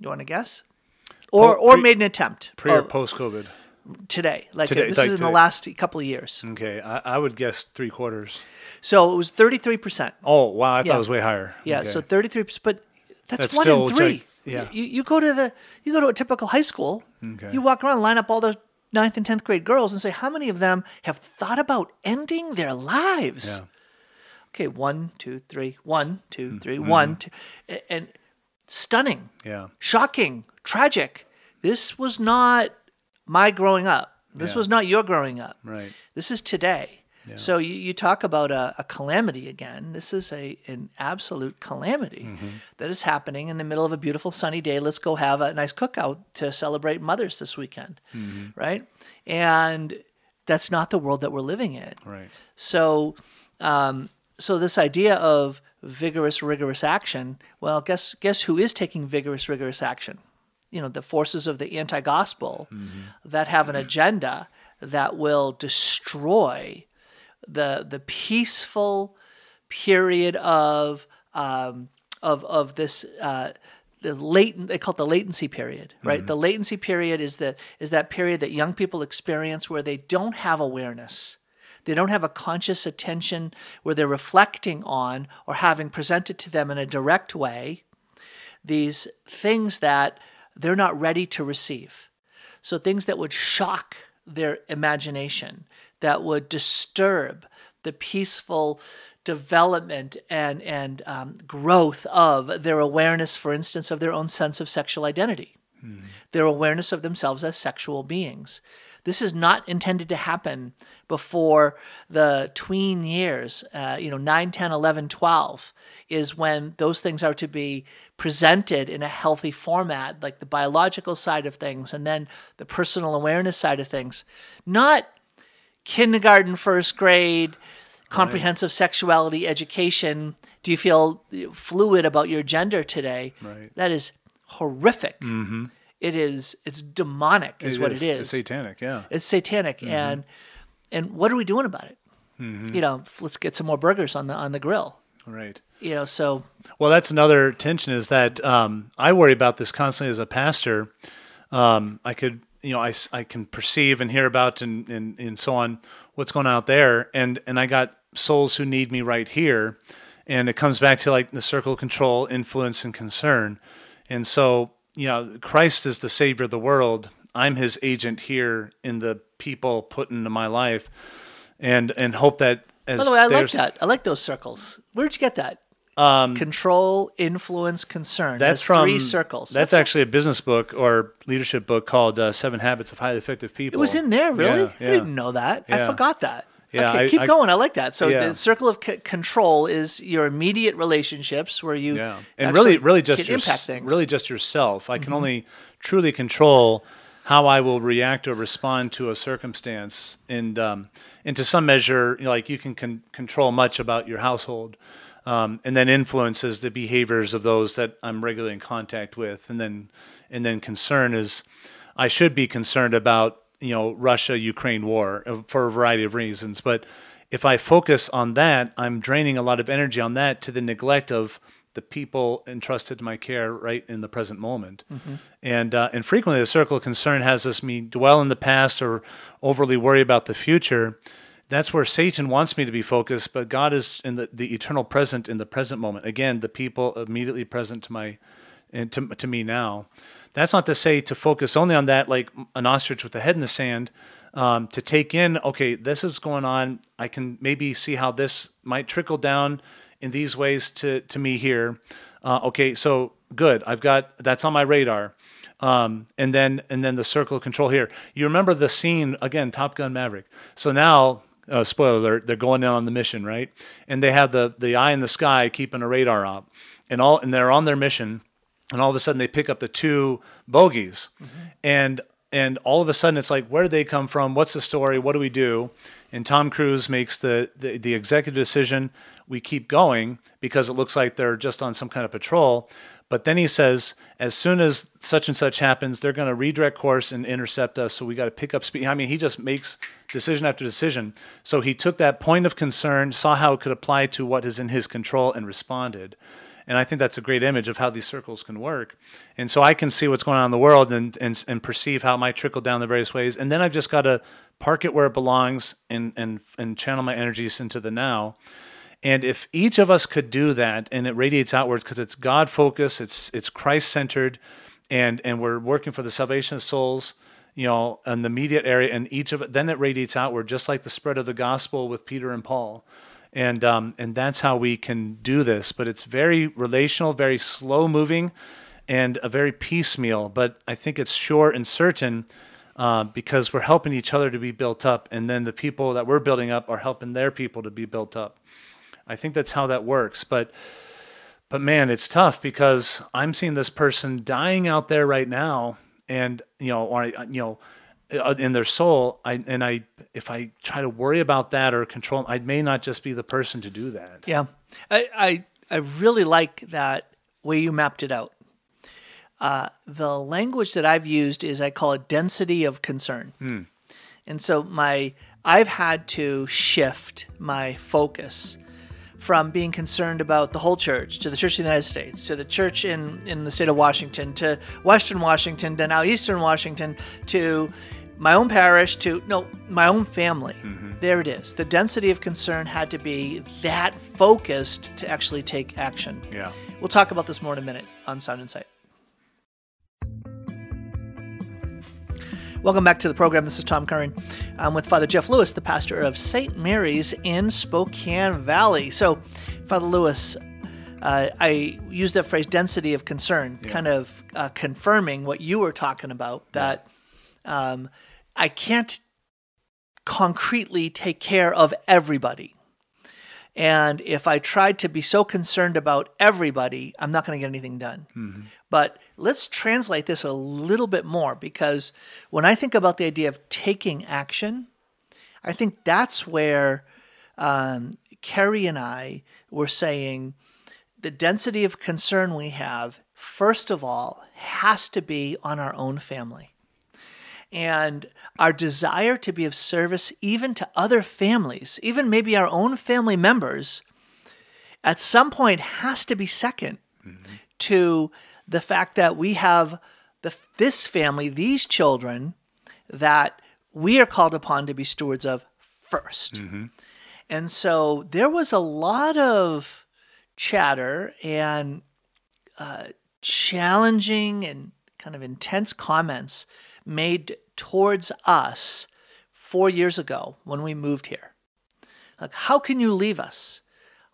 You want to guess? Or Po- or pre- made an attempt pre or post covid today. Like Today, this like is in the last couple of years. okay I, I would guess three quarters So it was thirty three percent. oh wow i thought Yeah. it was way higher Yeah, Okay. so thirty three percent. But that's, That's one in three. yeah. You, you go to the you go to a typical high school. Okay. You walk around, line up all the ninth and tenth grade girls, and say how many of them have thought about ending their lives. yeah Okay, one, two, three, one, two, Mm-hmm. three, one, two, and stunning, yeah shocking, tragic. This was not my growing up. This Yeah. was not your growing up. right This is today. Yeah. So you, you talk about a, a calamity again. This is a an absolute calamity that is happening in the middle of a beautiful sunny day. Let's go have a nice cookout to celebrate mothers this weekend, right? And that's not the world that we're living in. right So, um, so this idea of vigorous, rigorous action. Well, guess guess who is taking vigorous, rigorous action? You know, the forces of the anti-gospel that have an agenda that will destroy the the peaceful period of um, of of this. Uh, the latent they call it the latency period right the latency period is that is that period that young people experience where they don't have awareness they don't have a conscious attention where they're reflecting on or having presented to them in a direct way these things that they're not ready to receive. So things that would shock their imagination, that would disturb the peaceful development and and um, growth of their awareness, for instance, of their own sense of sexual identity, their awareness of themselves as sexual beings. This is not intended to happen before the tween years, uh, you know, 9, 10, 11, 12 is when those things are to be presented in a healthy format, like the biological side of things and then the personal awareness side of things. Not kindergarten, first grade, comprehensive sexuality education. Do you feel fluid about your gender today? Right. That is horrific. It is. It's demonic, is what it is. It's satanic, yeah. It's satanic, and and what are we doing about it? You know, let's get some more burgers on the on the grill. Right. You know, so Well, that's another tension is that um, I worry about this constantly as a pastor. Um, I could, you know, I, I can perceive and hear about and, and, and so on what's going on out there. And, and I got souls who need me right here. And it comes back to like the circle of control, influence, and concern. And so, you know, Christ is the savior of the world. I'm His agent here in the people put into my life, and and hope that as By the way, I like that. I like those circles. Where'd you get that? Um, Control, influence, concern. That's That's from three circles. That's, actually a business book or leadership book called uh, Seven Habits of Highly Effective People. It was in there, really? Yeah, I didn't know that. I forgot that. Yeah, okay, I- keep I- going. I like that. So Yeah. the circle of c- control is your immediate relationships where you Yeah, and really, really just your, impact things. Mm-hmm. really just yourself. I can only truly control how I will react or respond to a circumstance, and um, and to some measure, you know, like you can con- control much about your household, um, and then influences the behaviors of those that I'm regularly in contact with, and then and then concern is, I should be concerned about you know Russia Ukraine war uh, for a variety of reasons, but if I focus on that, I'm draining a lot of energy on that to the neglect of the people entrusted to my care right in the present moment. And uh, and frequently the circle of concern has us me dwell in the past or overly worry about the future. That's where Satan wants me to be focused, but God is in the, the eternal present in the present moment. Again, the people immediately present to my and to, to me now. That's not to say to focus only on that, like an ostrich with the head in the sand, um, to take in, okay, this is going on. I can maybe see how this might trickle down in these ways to, to me here. Uh, okay, so good. I've got that's on my radar. Um, and then and then the circle of control here. You remember the scene again, Top Gun Maverick. So now, uh, spoiler alert, they're going in on the mission, right? And they have the the eye in the sky keeping a radar up, and all and they're on their mission and all of a sudden they pick up the two bogeys and and all of a sudden it's like where did they come from what's the story what do we do and tom cruise makes the, the the executive decision we keep going because it looks like they're just on some kind of patrol but then he says as soon as such and such happens they're going to redirect course and intercept us so we got to pick up speed i mean he just makes decision after decision so he took that point of concern saw how it could apply to what is in his control and responded and I think that's a great image of how these circles can work. And so I can see what's going on in the world and, and, and perceive how it might trickle down the various ways. And then I've just got to park it where it belongs and, and, and channel my energies into the now. And if each of us could do that and it radiates outwards because it's God focused, it's, it's Christ centered, and, and we're working for the salvation of souls, you know, in the immediate area, and each of it, then it radiates outward, just like the spread of the gospel with Peter and Paul and um, and that's how we can do this. But it's very relational, very slow moving, and a very piecemeal. But I think it's sure and certain uh, because we're helping each other to be built up, and then the people that we're building up are helping their people to be built up. I think that's how that works. But but man, it's tough because I'm seeing this person dying out there right now, and you know, or you know uh, in their soul I, and i if i try to worry about that or control i may not just be the person to do that Yeah, I, I I really like that way you mapped it out. Uh, the language that I've used is I call it density of concern, and so my I've had to shift my focus from being concerned about the whole church to the Church of the United States to the church in in the state of Washington to Western Washington to now Eastern Washington to my own parish to no my own family. Mm-hmm. There it is. The density of concern had to be that focused to actually take action. Yeah. We'll talk about this more in a minute on sound insight welcome back to the program. This is tom curran i'm with father jeff lewis the pastor of st mary's in spokane valley. So father lewis uh, I use that phrase density of concern, kind of uh, confirming what you were talking about that um, I can't concretely take care of everybody. And if I tried to be so concerned about everybody, I'm not going to get anything done. But let's translate this a little bit more because when I think about the idea of taking action, I think that's where um, Carrie and I were saying the density of concern we have, first of all, has to be on our own family. And our desire to be of service, even to other families, even maybe our own family members, at some point has to be 2nd to the fact that we have the, this family, these children, that we are called upon to be stewards of 1st And so there was a lot of chatter and uh, challenging and kind of intense comments made towards us four years ago when we moved here. Like, how can you leave us?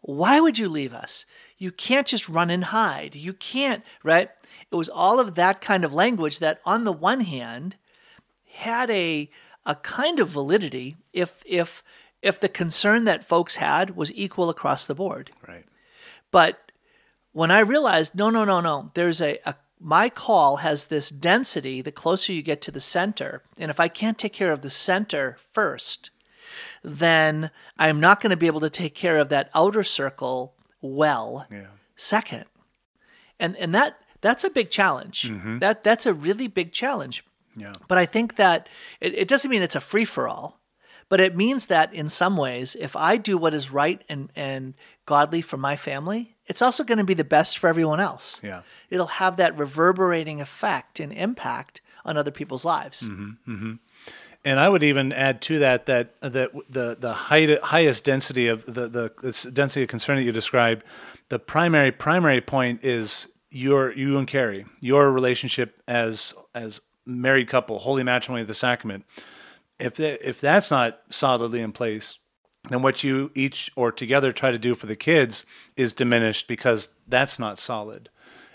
Why would you leave us? You can't just run and hide. You can't, right? It was all of that kind of language that, on the one hand, had a a kind of validity if if if the concern that folks had was equal across the board. Right. But when I realized, no, no, no, no, there's a, a my call has this density the closer you get to the center. And if I can't take care of the center first, then I'm not going to be able to take care of that outer circle well Yeah. second. And and that that's a big challenge. Mm-hmm. That that's a really big challenge. Yeah. But I think that it, it doesn't mean it's a free for all, but it means that in some ways, if I do what is right and, and godly for my family, it's also going to be the best for everyone else. Yeah. It'll have that reverberating effect and impact on other people's lives. Mm-hmm, mm-hmm. And I would even add to that that that the the height, highest density of the the density of concern that you described, the primary primary point is your you and Carrie, your relationship as as married couple, holy matrimony of the sacrament. If that, if that's not solidly in place, then what you each or together try to do for the kids is diminished because that's not solid.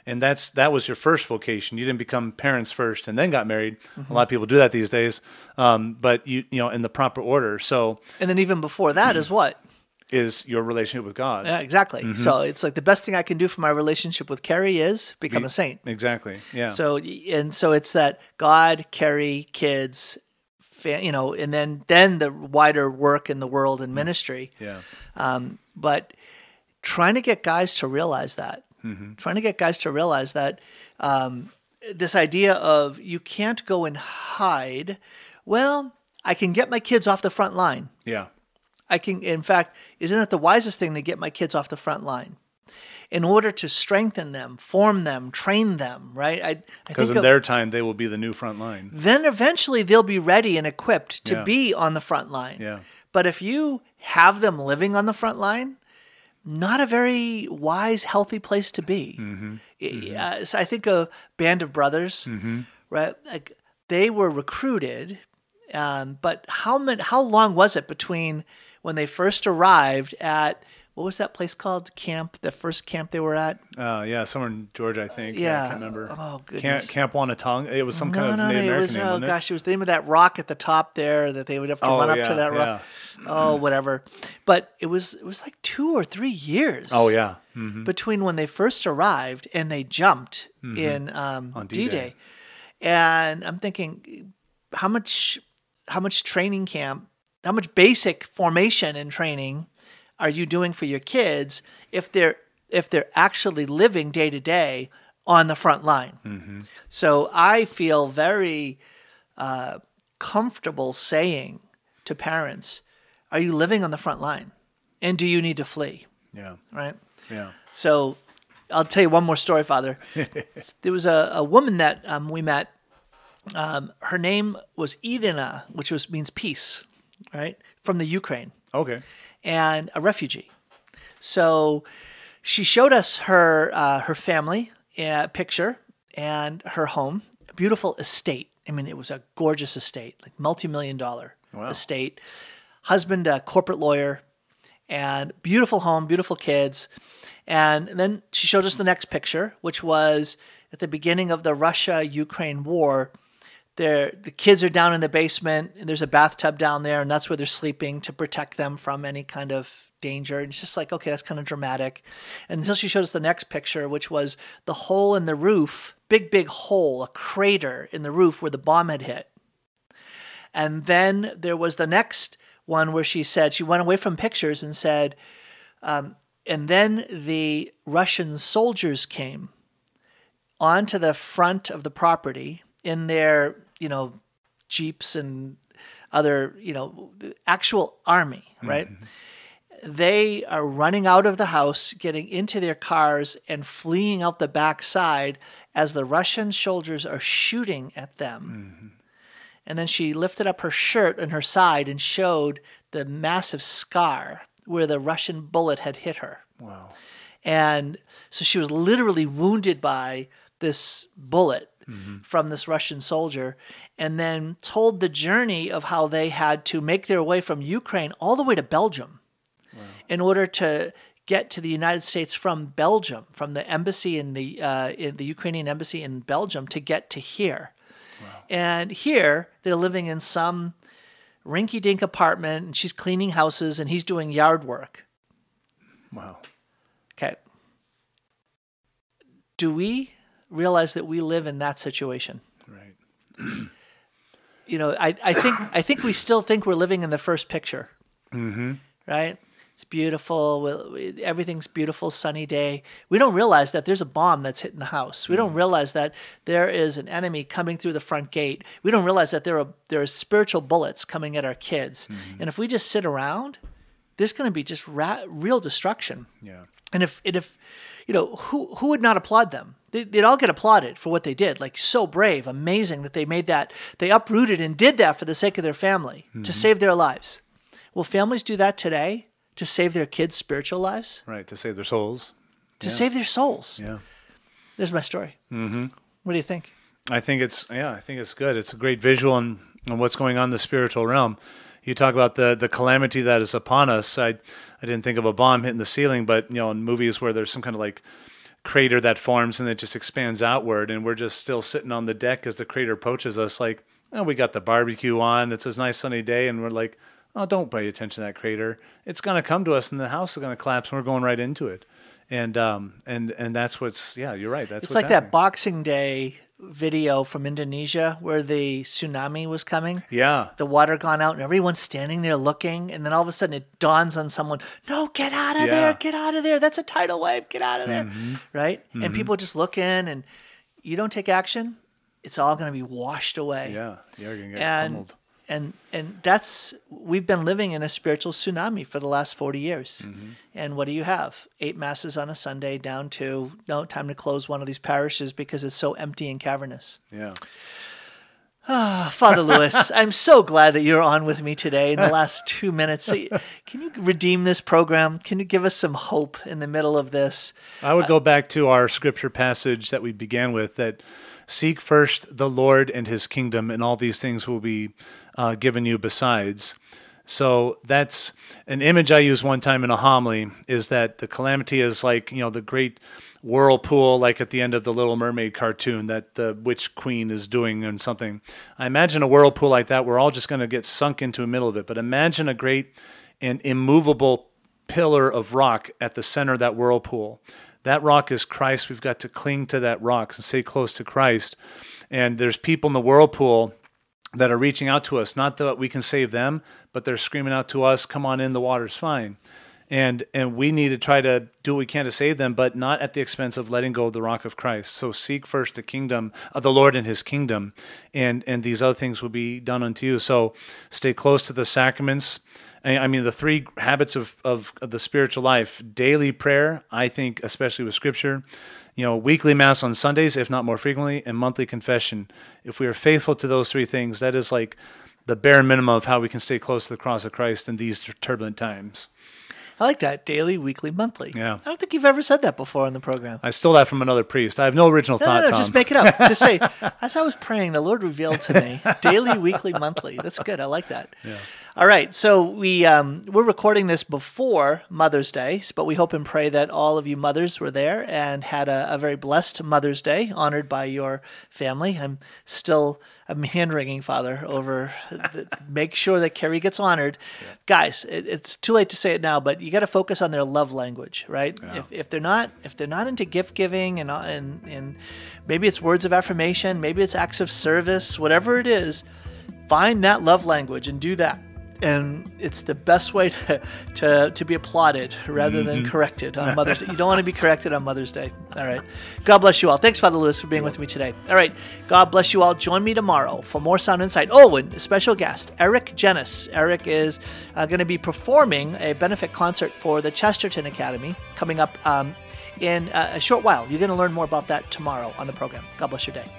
And that's that was your first vocation. You didn't become parents first and then got married. A lot of people do that these days, um, but you you know in the proper order. So And then even before that is what? is your relationship with God. Yeah, exactly. So it's like the best thing I can do for my relationship with Carrie is become a saint. Exactly. Yeah. So and so it's that God, Carrie, kids, you know, and then then the wider work in the world and ministry. yeah. Um, but trying to get guys to realize that, trying to get guys to realize that um, this idea of you can't go and hide. Well, I can get my kids off the front line. Yeah. I can, in fact, isn't it the wisest thing to get my kids off the front line? In order to strengthen them, form them, train them, right? I, I Because in of- their time they will be the new front line. then eventually they'll be ready and equipped to Yeah. be on the front line. Yeah. But if you have them living on the front line, not a very wise, healthy place to be. Mm-hmm. I- uh, so I think a Band of Brothers, right? Like they were recruited, um, but how many, How long was it between when they first arrived at what was that place called? Camp, the first camp they were at. Uh, yeah, somewhere in Georgia, I think. I Yeah. can't remember. Oh, Camp, goodness. Camp Wanatong. It was some kind of no, Native no, American was name, oh wasn't it? gosh, it was the name of that rock at the top there that they would have to Oh, run up to that rock. Oh, whatever. But it was it was like two or three years. Oh, yeah. Mhm. between when they first arrived and they jumped in um, Mm-hmm. On D-Day. D-Day. and I'm thinking, how much how much training camp, how much basic formation and training are you doing for your kids if they're if they're actually living day to day on the front line? So I feel very uh, comfortable saying to parents, "Are you living on the front line, and do you need to flee?" Yeah. Right. Yeah. So I'll tell you one more story, Father. there was a, a woman that um, we met. Um, her name was Irina, which was means peace, right? From the Ukraine Okay. And a refugee. So she showed us her uh, her family uh, picture and her home, a beautiful estate. I mean, it was a gorgeous estate, like multi-million dollar Wow. estate. Husband, a corporate lawyer, and beautiful home, beautiful kids. And then she showed us the next picture, which was at the beginning of the Russia-Ukraine war. There, the kids are down in the basement, and there's a bathtub down there, and that's where they're sleeping to protect them from any kind of danger. And it's just like, okay, that's kind of dramatic. And Until she showed us the next picture, which was the hole in the roof, big, big hole, a crater in the roof where the bomb had hit. And then there was the next one where she said, she went away from pictures and said, um, and then the Russian soldiers came onto the front of the property in their, you know, jeeps and other, you know, the actual army, right? Mm-hmm. They are running out of the house, getting into their cars, and fleeing out the back side as the Russian soldiers are shooting at them. Mm-hmm. And then she lifted up her shirt on her side and showed the massive scar where the Russian bullet had hit her. Wow. And so she was literally wounded by this bullet from this Russian soldier, and then told the journey of how they had to make their way from Ukraine all the way to Belgium in order to get to the United States from Belgium, from the embassy in the uh, in the Ukrainian embassy in Belgium to get to here. And here they're living in some rinky-dink apartment, and she's cleaning houses, and he's doing yard work. Wow. Okay. Do we realize that we live in that situation? Right. You know, I, I think I think we still think we're living in the first picture. Mm-hmm. Right? It's beautiful. Everything's beautiful, sunny day. We don't realize that there's a bomb that's hitting the house. We don't realize that there is an enemy coming through the front gate. We don't realize that there are there are spiritual bullets coming at our kids. And if we just sit around, there's going to be just ra- real destruction. Yeah. And if and if you know who who would not applaud them? They, they'd all get applauded for what they did. Like so brave, amazing that they made that. They uprooted and did that for the sake of their family to save their lives. Will families do that today to save their kids' spiritual lives? Right. To save their souls. To save their souls? Yeah. There's my story. Mm-hmm. What do you think? I think it's yeah, I think it's good. It's a great visual on, on what's going on in the spiritual realm. You talk about the the calamity that is upon us. I I didn't think of a bomb hitting the ceiling, but you know, in movies where there's some kind of like crater that forms and it just expands outward, and we're just still sitting on the deck as the crater approaches us. Like, oh, we got the barbecue on. It's a nice sunny day, and we're like, oh, don't pay attention to that crater. It's gonna come to us, and the house is gonna collapse, and we're going right into it. And um and and that's what's yeah, you're right. That's It's like that. Boxing Day video from Indonesia where the tsunami was coming. Yeah. the water gone out and everyone's standing there looking and then all of a sudden it dawns on someone no get out of Yeah. there get out of there that's a tidal wave get out of there Mm-hmm. right and people just look in and you don't take action it's all going to be washed away Yeah. You're gonna get and pummeled. And and that's we've been living in a spiritual tsunami for the last 40 years Mm-hmm. and what do you have eight masses on a sunday down to no time to close one of these parishes because it's so empty and cavernous Yeah. Father Lewis, I'm so glad that you're on with me today in the last two minutes. Can you redeem this program? Can you give us some hope in the middle of this? I would go back to our scripture passage that we began with that seek first the Lord and his kingdom, and all these things will be uh, given you besides. So that's an image I used one time in a homily is that the calamity is like, you know, the great whirlpool, like at the end of the Little Mermaid cartoon that the witch queen is doing and something. I imagine a whirlpool like that, we're all just going to get sunk into the middle of it. But imagine a great and immovable pillar of rock at the center of that whirlpool. That rock is Christ. We've got to cling to that rock and stay close to Christ. And there's people in the whirlpool that are reaching out to us. Not that we can save them, but they're screaming out to us, "Come on in, the water's fine." And and we need to try to do what we can to save them, but not at the expense of letting go of the rock of Christ. So seek first the kingdom of the Lord and His kingdom, and and these other things will be done unto you. So stay close to the sacraments. I mean, the three habits of, of, of the spiritual life daily prayer, I think, especially with scripture, you know, weekly mass on Sundays, if not more frequently, and monthly confession. If we are faithful to those three things, that is like the bare minimum of how we can stay close to the cross of Christ in these turbulent times. I like that daily, weekly, monthly. Yeah. I don't think you've ever said that before on the program. I stole that from another priest. I have no original No, thought, no, no, Tom. just make it up. Just say, as I was praying, the Lord revealed to me daily, weekly, monthly. That's good. I like that. All right, so we um, we're recording this before Mother's Day, but we hope and pray that all of you mothers were there and had a, a very blessed Mother's Day, honored by your family. I'm still I'm hand wringing, Father, over the, make sure that Carrie gets honored. Guys, it, it's too late to say it now, but you got to focus on their love language, right? If, if they're not if they're not into gift giving and and and maybe it's words of affirmation, maybe it's acts of service, whatever it is, find that love language and do that and it's the best way to, to, to be applauded rather than corrected on Mother's Day. You don't want to be corrected on Mother's Day. All right. God bless you all. Thanks, Father Lewis, for being with me today. All right. God bless you all. Join me tomorrow for more Sound Insight. Oh, and a special guest, Eric Genuis. Eric is uh, going to be performing a benefit concert for the Chesterton Academy coming up um, in uh, a short while. You're going to learn more about that tomorrow on the program. God bless your day.